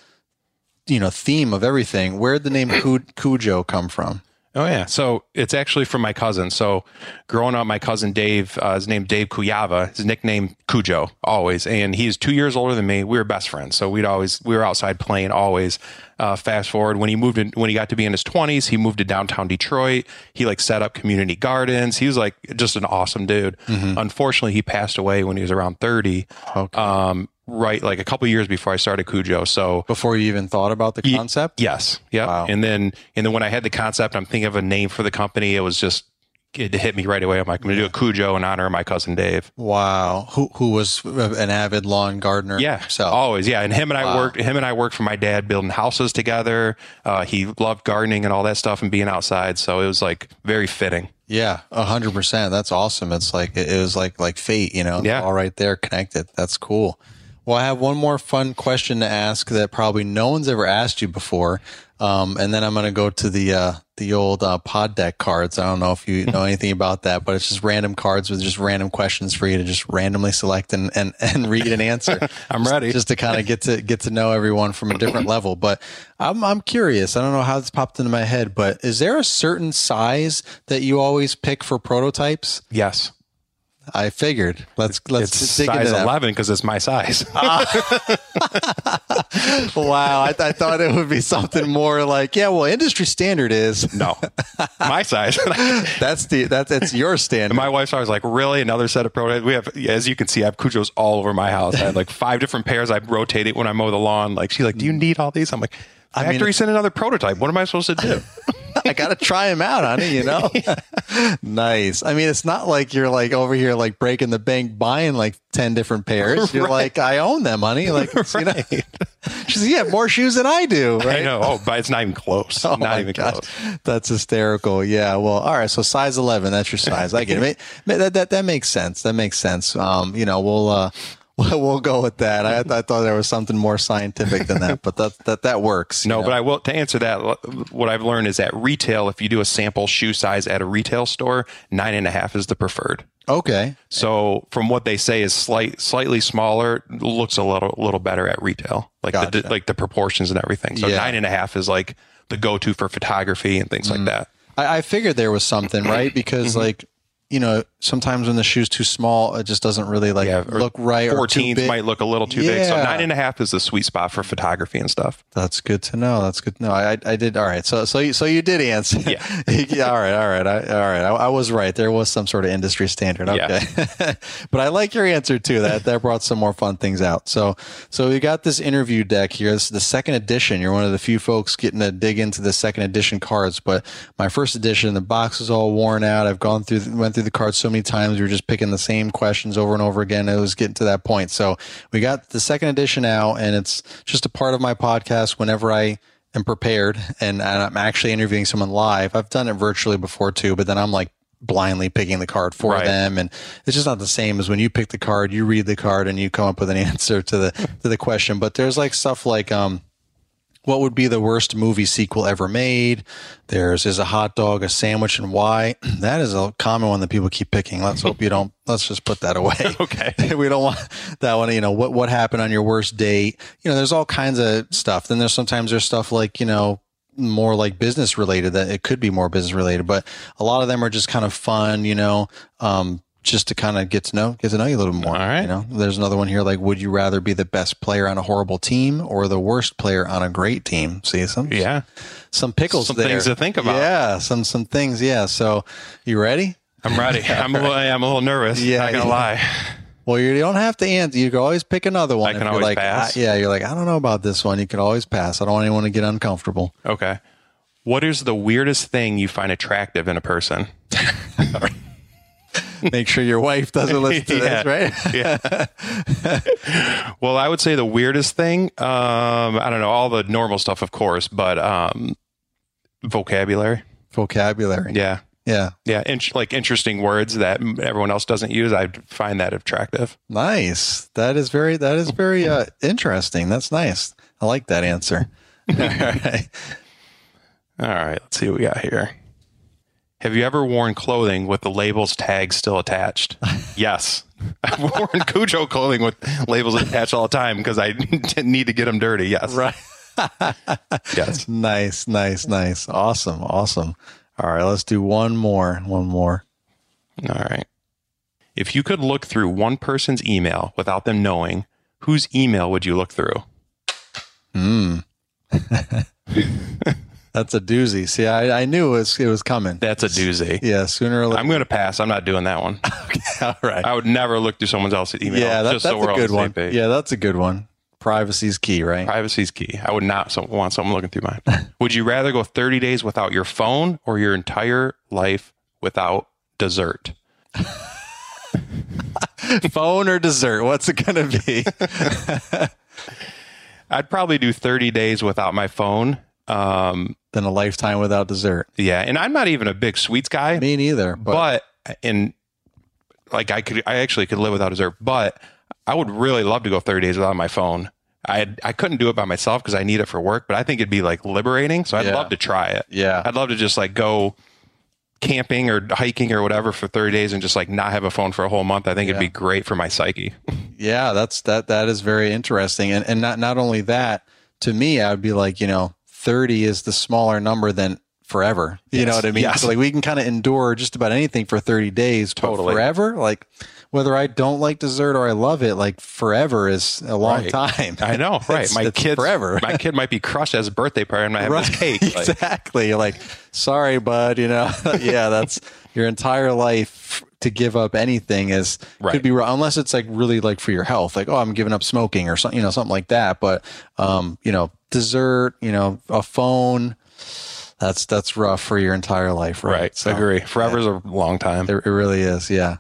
Speaker 1: you know theme of everything, where'd the name Cu- Kujo come from?
Speaker 2: Oh yeah, so it's actually from my cousin. So growing up, my cousin Dave, uh, his name Dave Kuyava, his nickname Kujo, always, and he's two years older than me. We were best friends, so we'd always we were outside playing always. Uh, fast forward when he moved in, when he got to be in his twenties, he moved to downtown Detroit. He like set up community gardens. He was like just an awesome dude. Unfortunately, he passed away when he was around thirty.
Speaker 1: Okay.
Speaker 2: Um, right, like a couple years before I started Kujo. So
Speaker 1: Before you even thought about the concept?
Speaker 2: Yes. Yeah.
Speaker 1: Wow.
Speaker 2: And then and then when I had the concept, I'm thinking of a name for the company. It was just it hit me right away. I'm like, I'm gonna do a Kujo in honor of my cousin Dave.
Speaker 1: Wow. Who who was an avid lawn gardener
Speaker 2: Yeah.
Speaker 1: himself?
Speaker 2: Always. Yeah. And him and I worked him and I worked for my dad building houses together. Uh, he loved gardening and all that stuff and being outside. So it was like very fitting.
Speaker 1: Yeah, a hundred percent. That's awesome. It's like it was like like fate, you know.
Speaker 2: Yeah.
Speaker 1: all right there, connected. That's cool. Well, I have one more fun question to ask that probably no one's ever asked you before, um, and then I'm going to go to the uh, the old uh, pod deck cards. I don't know if you know anything about that, but it's just random cards with just random questions for you to just randomly select and and, and read and answer.
Speaker 2: I'm
Speaker 1: Just-
Speaker 2: ready.
Speaker 1: Just to kind of get to get to know everyone from a different level. But I'm I'm curious. I don't know how this popped into my head, but is there a certain size that you always pick for prototypes?
Speaker 2: Yes.
Speaker 1: I figured. Let's let's
Speaker 2: It's
Speaker 1: dig into
Speaker 2: size
Speaker 1: that.
Speaker 2: 11 because it's my size.
Speaker 1: Wow, I, I thought it would be something more like, yeah, well, industry standard is
Speaker 2: no, my size.
Speaker 1: that's the that's it's your standard.
Speaker 2: my wife's always like, really? Another set of prototypes? We have, as you can see, I have Kujos all over my house. I have like five different pairs. I rotate it when I mow the lawn. Like, she's like, do you need all these? I'm like,
Speaker 1: I mean,
Speaker 2: sent another prototype. What am I supposed to do?
Speaker 1: I gotta try them out, honey. You know, nice. I mean, it's not like you're like over here like breaking the bank buying like ten different pairs. You're like, I own them, honey. Like, it's, you know, she's you have more shoes than I do, right?
Speaker 2: I know. Oh, but it's not even close.
Speaker 1: Oh
Speaker 2: not even close.
Speaker 1: That's hysterical. Yeah. Well, all right. So size 11, that's your size. I get it. That, that, that makes sense. That makes sense. Um, you know, we'll, uh, we'll we'll go with that. I, I thought there was something more scientific than that, but that, that, that works.
Speaker 2: No,
Speaker 1: know?
Speaker 2: but I will to answer that. What I've learned is at retail, if you do a sample shoe size at a retail store, nine and a half is the preferred.
Speaker 1: okay.
Speaker 2: So from what they say is slight, slightly smaller, looks a little, little better at retail, like
Speaker 1: Gotcha.
Speaker 2: the like the proportions and everything. So
Speaker 1: Yeah.
Speaker 2: nine and a half is like the go-to for photography and things
Speaker 1: Mm.
Speaker 2: like that.
Speaker 1: I, I figured there was something, right? Because
Speaker 2: Mm-hmm.
Speaker 1: like, you know, sometimes when the shoe's too small, it just doesn't really like
Speaker 2: Yeah,
Speaker 1: look right. or too
Speaker 2: 14s
Speaker 1: big.
Speaker 2: might look a little too big. So
Speaker 1: Yeah.
Speaker 2: nine and a half is the sweet spot for photography and stuff.
Speaker 1: That's good to know. That's good to know. I, I, did. All right. So, so you, so you did answer.
Speaker 2: Yeah.
Speaker 1: Yeah, all right. All right. I, all right. I, I was right. There was some sort of industry standard. Okay. but I like your answer too. That, that brought some more fun things out. So, so we got this interview deck here. This is the second edition. You're one of the few folks getting to dig into the second edition cards. But my first edition, the box is all worn out. I've gone through, went through the cards so many times. We were just picking the same questions over and over again. It was getting to that point. So we got the second edition out and it's just a part of my podcast whenever I am prepared and, and I'm actually interviewing someone live. I've done it virtually before too, but then I'm like blindly picking the card for
Speaker 2: Right.
Speaker 1: them. And it's just not the same as when you pick the card, you read the card and you come up with an answer to the, to the question. But there's like stuff like, um, what would be the worst movie sequel ever made? There's is a hot dog a sandwich and why? That is a common one that people keep picking. Let's hope you don't. Let's just put that away.
Speaker 2: Okay.
Speaker 1: we don't want that one. You know what what happened on your worst date? You know, there's all kinds of stuff. Then there's sometimes there's stuff like you know more like business related that it could be more business related, but a lot of them are just kind of fun. You know, um, just to kind of get to know get to know you a little more.
Speaker 2: All right.
Speaker 1: You know, there's another one here like, would you rather be the best player on a horrible team or the worst player on a great team? See some
Speaker 2: Yeah.
Speaker 1: some pickles
Speaker 2: Some
Speaker 1: there.
Speaker 2: things to think about.
Speaker 1: Yeah, some some things. Yeah. So you ready?
Speaker 2: I'm ready. I'm a little, I'm a little nervous.
Speaker 1: Yeah,
Speaker 2: Not gonna
Speaker 1: yeah.
Speaker 2: lie.
Speaker 1: Well, you don't have to answer. You can always pick another one.
Speaker 2: I can always
Speaker 1: like,
Speaker 2: pass?
Speaker 1: "Ah," yeah, you're like, I don't know about this one. You can always pass. I don't want anyone to get uncomfortable.
Speaker 2: Okay. What is the weirdest thing you find attractive in a person?
Speaker 1: Make sure your wife doesn't listen to
Speaker 2: Yeah.
Speaker 1: this, right?
Speaker 2: Yeah. well, I would say the weirdest thing, um, I don't know, all the normal stuff, of course, but um, vocabulary.
Speaker 1: Vocabulary.
Speaker 2: Yeah.
Speaker 1: Yeah.
Speaker 2: Yeah. Int- like interesting words that everyone else doesn't use. I find that attractive.
Speaker 1: Nice. That is very. That is very uh, interesting. That's nice. I like that answer. All right.
Speaker 2: All right. Let's see what we got here. Have you ever worn clothing with the labels tags still attached? yes. I've worn Kujo clothing with labels attached all the time because I didn't need to get them dirty. Yes.
Speaker 1: Right.
Speaker 2: Yes.
Speaker 1: Nice. Nice. Nice. Awesome. Awesome. All right. Let's do one more. One more.
Speaker 2: All right. If you could look through one person's email without them knowing, whose email would you look through? Hmm.
Speaker 1: That's a doozy. See, I, I knew it was it was coming.
Speaker 2: That's a doozy.
Speaker 1: Yeah. Sooner or later.
Speaker 2: I'm going to pass. I'm not doing that one.
Speaker 1: All right.
Speaker 2: I would never look through someone else's email.
Speaker 1: yeah, that,
Speaker 2: just
Speaker 1: that's
Speaker 2: so we're
Speaker 1: a good one.
Speaker 2: page.
Speaker 1: Yeah, that's a good one. Privacy's key, right?
Speaker 2: Privacy's key. I would not so, want someone looking through mine. would you rather go 30 days without your phone or your entire life without dessert?
Speaker 1: Phone or dessert? What's it gonna be?
Speaker 2: I'd probably do 30 days without my phone. Um,
Speaker 1: then a lifetime without dessert.
Speaker 2: yeah, and I'm not even a big sweets guy.
Speaker 1: Me neither. But,
Speaker 2: but in like I could I actually could live without dessert, but I would really love to go 30 days without my phone. I I couldn't do it by myself because I need it for work, but I think it'd be like liberating. So I'd
Speaker 1: Yeah.
Speaker 2: love to try it.
Speaker 1: Yeah.
Speaker 2: I'd love to just like go camping or hiking or whatever for 30 days and just like not have a phone for a whole month. I think it'd be great for my psyche.
Speaker 1: yeah, that's that that is very interesting. And and not not only that, to me, I would be like, you know, thirty is the smaller number than forever. You know what I mean?
Speaker 2: Yes.
Speaker 1: So like we can kind of endure just about anything for thirty days. but
Speaker 2: Totally.
Speaker 1: forever? Like whether I don't like dessert or I love it, like forever is a long
Speaker 2: Right.
Speaker 1: time.
Speaker 2: I know, right? My kid
Speaker 1: forever.
Speaker 2: My kid might be crushed as a birthday party and I have this cake. Like,
Speaker 1: exactly. Like, sorry, bud. You know, yeah, that's your entire life to give up anything is
Speaker 2: Right.
Speaker 1: could be wrong unless it's like really like for your health, like oh, I'm giving up smoking or something, you know, something like that. But um, you know, dessert, you know, a phone, that's that's rough for your entire life, right?
Speaker 2: right.
Speaker 1: So,
Speaker 2: Agree. Forever's a long time.
Speaker 1: It, it really is, yeah.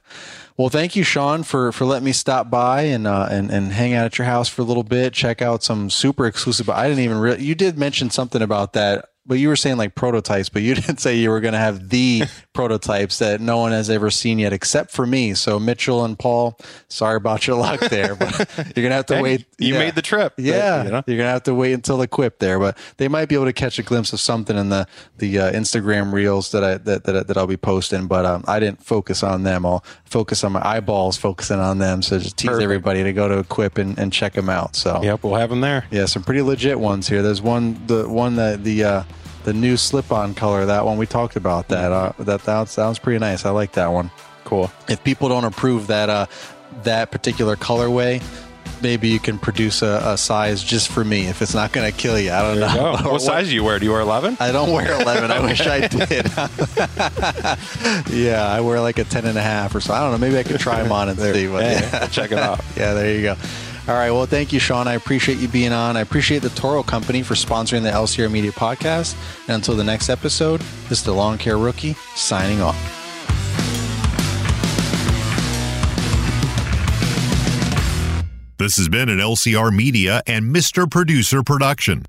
Speaker 1: Well, thank you, Shawn, for for letting me stop by and uh, and and hang out at your house for a little bit. Check out some super exclusive. But I didn't even really. You did mention something about that, but you were saying like prototypes, but you didn't say you were going to have the prototypes that no one has ever seen yet, except for me. So Mitchell and Paul, sorry about your luck there, but you're gonna have to
Speaker 2: Hey,
Speaker 1: wait.
Speaker 2: you
Speaker 1: yeah.
Speaker 2: made the trip.
Speaker 1: Yeah,
Speaker 2: You know?
Speaker 1: you're gonna have to wait until the Equip there, but they might be able to catch a glimpse of something in the the uh, Instagram reels that I that, that that I'll be posting. But um, I didn't focus on them. I'll focus on my eyeballs, focusing on them. So just tease
Speaker 2: Perfect.
Speaker 1: everybody to go to Equip and, and check them out. So
Speaker 2: Yep, we'll have them there.
Speaker 1: yeah, some pretty legit ones here. There's one the one that the uh, the new slip-on color. That one we talked about. That uh, that that was pretty nice. I like that one.
Speaker 2: Cool.
Speaker 1: If people don't approve that uh, that particular colorway. Maybe you can produce a, a size just for me if it's not going to kill you. I don't
Speaker 2: There
Speaker 1: know.
Speaker 2: go. What size do you wear? Do you wear 11?
Speaker 1: I don't wear 11. I wish I did. yeah, I wear like a 10 and a half or so. I don't know. Maybe I could try them on and see. But yeah.
Speaker 2: check it out.
Speaker 1: yeah, there you go. All right. Well, thank you, Shawn. I appreciate you being on. I appreciate the Toro Company for sponsoring the LCR Media podcast. And until the next episode, this is the Lawn Care Rookie signing off.
Speaker 3: This has been an LCR Media and Mr. Producer production.